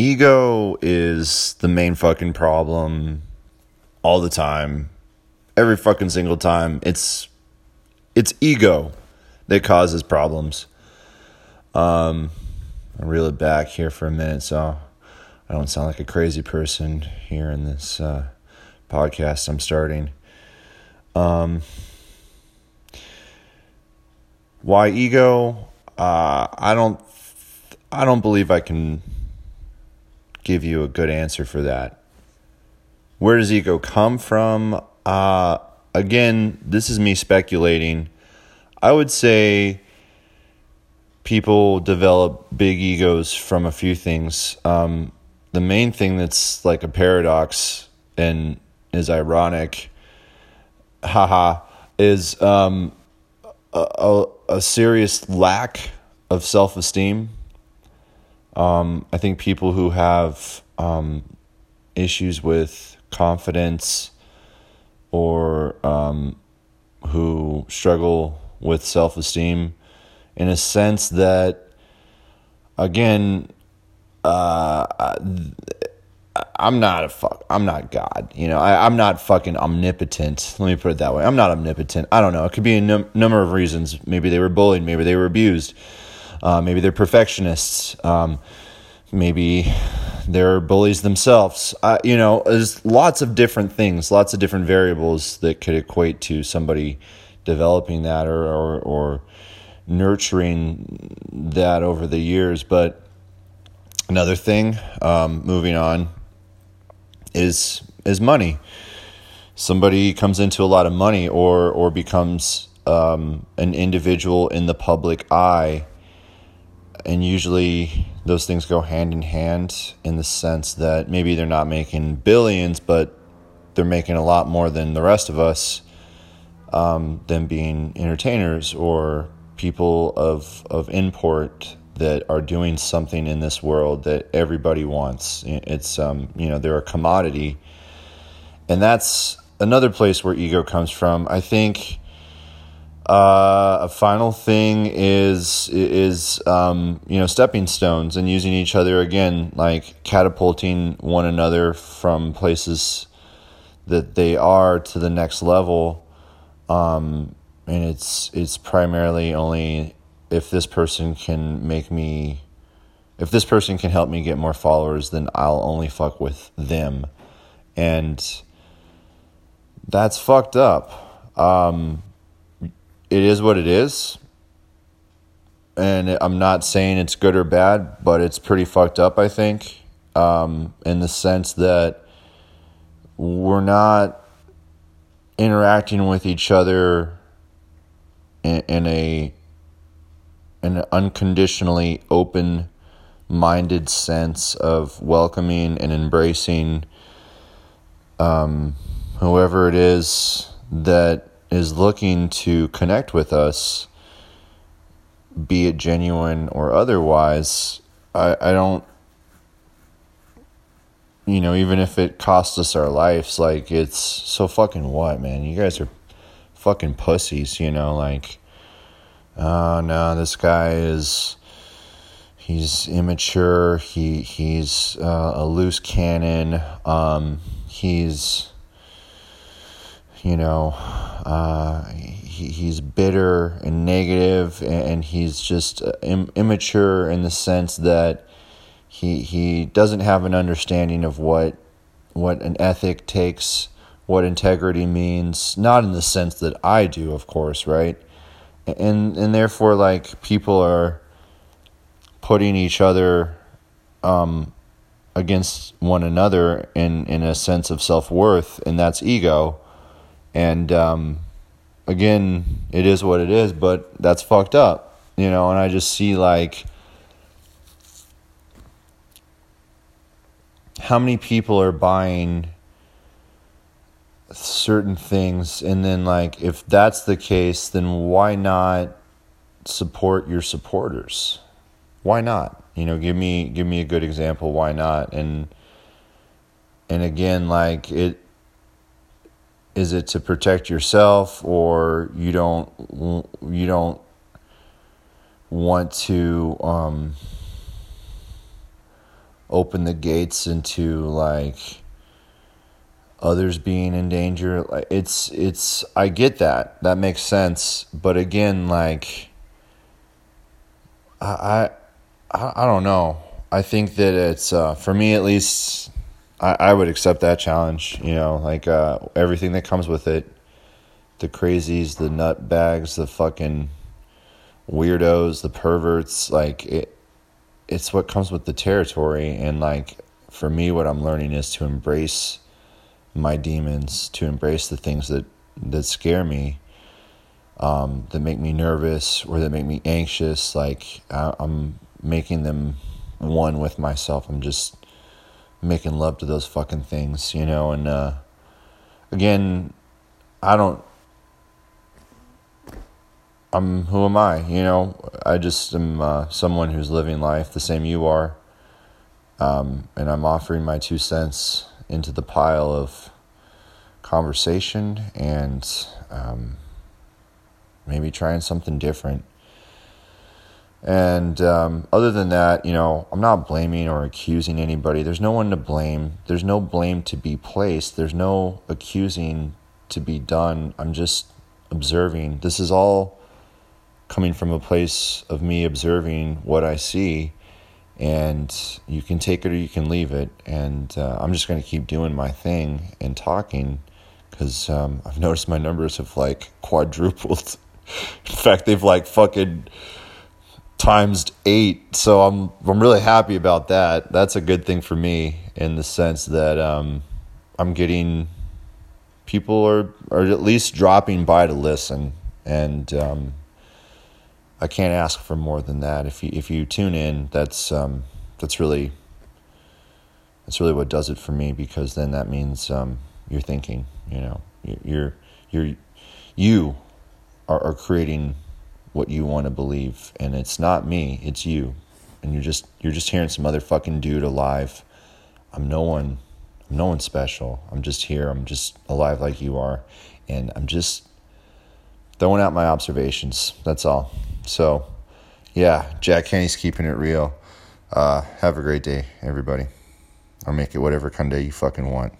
ego is the main fucking problem all the time. Every fucking single time. It's it's ego that causes problems. Um I'll reel it back here for a minute so I don't sound like a crazy person here in this uh, podcast I'm starting. Um why ego? Uh, I don't I don't believe I can give you a good answer for that. Where does ego come from? Uh, again, this is me speculating. I would say people develop big egos from a few things. Um, the main thing that's like a paradox and is ironic, haha, is um, a, a, a serious lack of self esteem um, I think people who have um, issues with confidence or um, who struggle with self esteem, in a sense that, again, uh, I'm not a fuck. I'm not God. You know, I, am not fucking omnipotent. Let me put it that way. I'm not omnipotent. I don't know. It could be a num- number of reasons. Maybe they were bullied. Maybe they were abused. Uh, maybe they're perfectionists. Um, maybe they're bullies themselves. Uh, you know, there's lots of different things, lots of different variables that could equate to somebody developing that or, or, or nurturing that over the years. But another thing, um, moving on, is is money. Somebody comes into a lot of money or or becomes um, an individual in the public eye and usually those things go hand in hand in the sense that maybe they're not making billions, but they're making a lot more than the rest of us, um, than being entertainers or people of of import that are doing something in this world that everybody wants. It's um, you know they're a commodity, and that's another place where ego comes from. I think uh, a final thing is is um, you know stepping stones and using each other again, like catapulting one another from places that they are to the next level. Um, and it's it's primarily only if this person can make me if this person can help me get more followers then I'll only fuck with them and that's fucked up um, it is what it is. And I'm not saying it's good or bad, but it's pretty fucked up, I think, um, in the sense that we're not interacting with each other in, in a an unconditionally open minded sense of welcoming and embracing um, whoever it is that is looking to connect with us, be it genuine or otherwise, I, I don't, you know, even if it costs us our lives, like, it's so fucking what, man? You guys are fucking pussies, you know, like, oh no, this guy is he's immature he he's uh, a loose cannon um, he's you know, uh, he, he's bitter and negative, and he's just uh, Im- immature in the sense that he he doesn't have an understanding of what what an ethic takes, what integrity means. Not in the sense that I do, of course, right? And and therefore, like people are putting each other um, against one another in in a sense of self worth, and that's ego and um, again, it is what it is, but that's fucked up, you know. And I just see like how many people are buying certain things, and then like if that's the case, then why not support your supporters? Why not? You know, give me give me a good example. Why not? And and again, like it is it to protect yourself or you don't you don't want to um, open the gates into like others being in danger? It's it's I get that. That makes sense. But again like I I I don't know. I think that it's uh, for me at least I, I would accept that challenge you know like uh, everything that comes with it the crazies the nut bags the fucking weirdos the perverts like it it's what comes with the territory and like for me what I'm learning is to embrace my demons, to embrace the things that, that scare me, um, that make me nervous or that make me anxious. Like I, I'm making them one with myself. I'm just making love to those fucking things, you know. And uh, again, I don't. I'm who am I? You know, I just am uh, someone who's living life the same you are, um, and I'm offering my two cents into the pile of conversation and um, maybe trying something different. And um, other than that, you know, I'm not blaming or accusing anybody. There's no one to blame. There's no blame to be placed. There's no accusing to be done. I'm just observing. This is all coming from a place of me observing what I see and you can take it or you can leave it. And uh, I'm just going to keep doing my thing and talking because um, I've noticed my numbers have like quadrupled. In fact, they've like fucking times eight. So I'm I'm really happy about that. That's a good thing for me in the sense that um, I'm getting people are are at least dropping by to listen and um, I can't ask for more than that. If you if you tune in, that's um, that's really that's really what does it for me because then that means um, you're thinking. You know, you're you're you are, are creating what you want to believe, and it's not me, it's you, and you're just you're just hearing some other fucking dude alive. I'm no one. I'm no one special. I'm just here. I'm just alive like you are, and I'm just throwing out my observations. That's all. So, yeah, Jack Kenny's keeping it real. Uh, have a great day, everybody. I'll make it whatever kind of day you fucking want.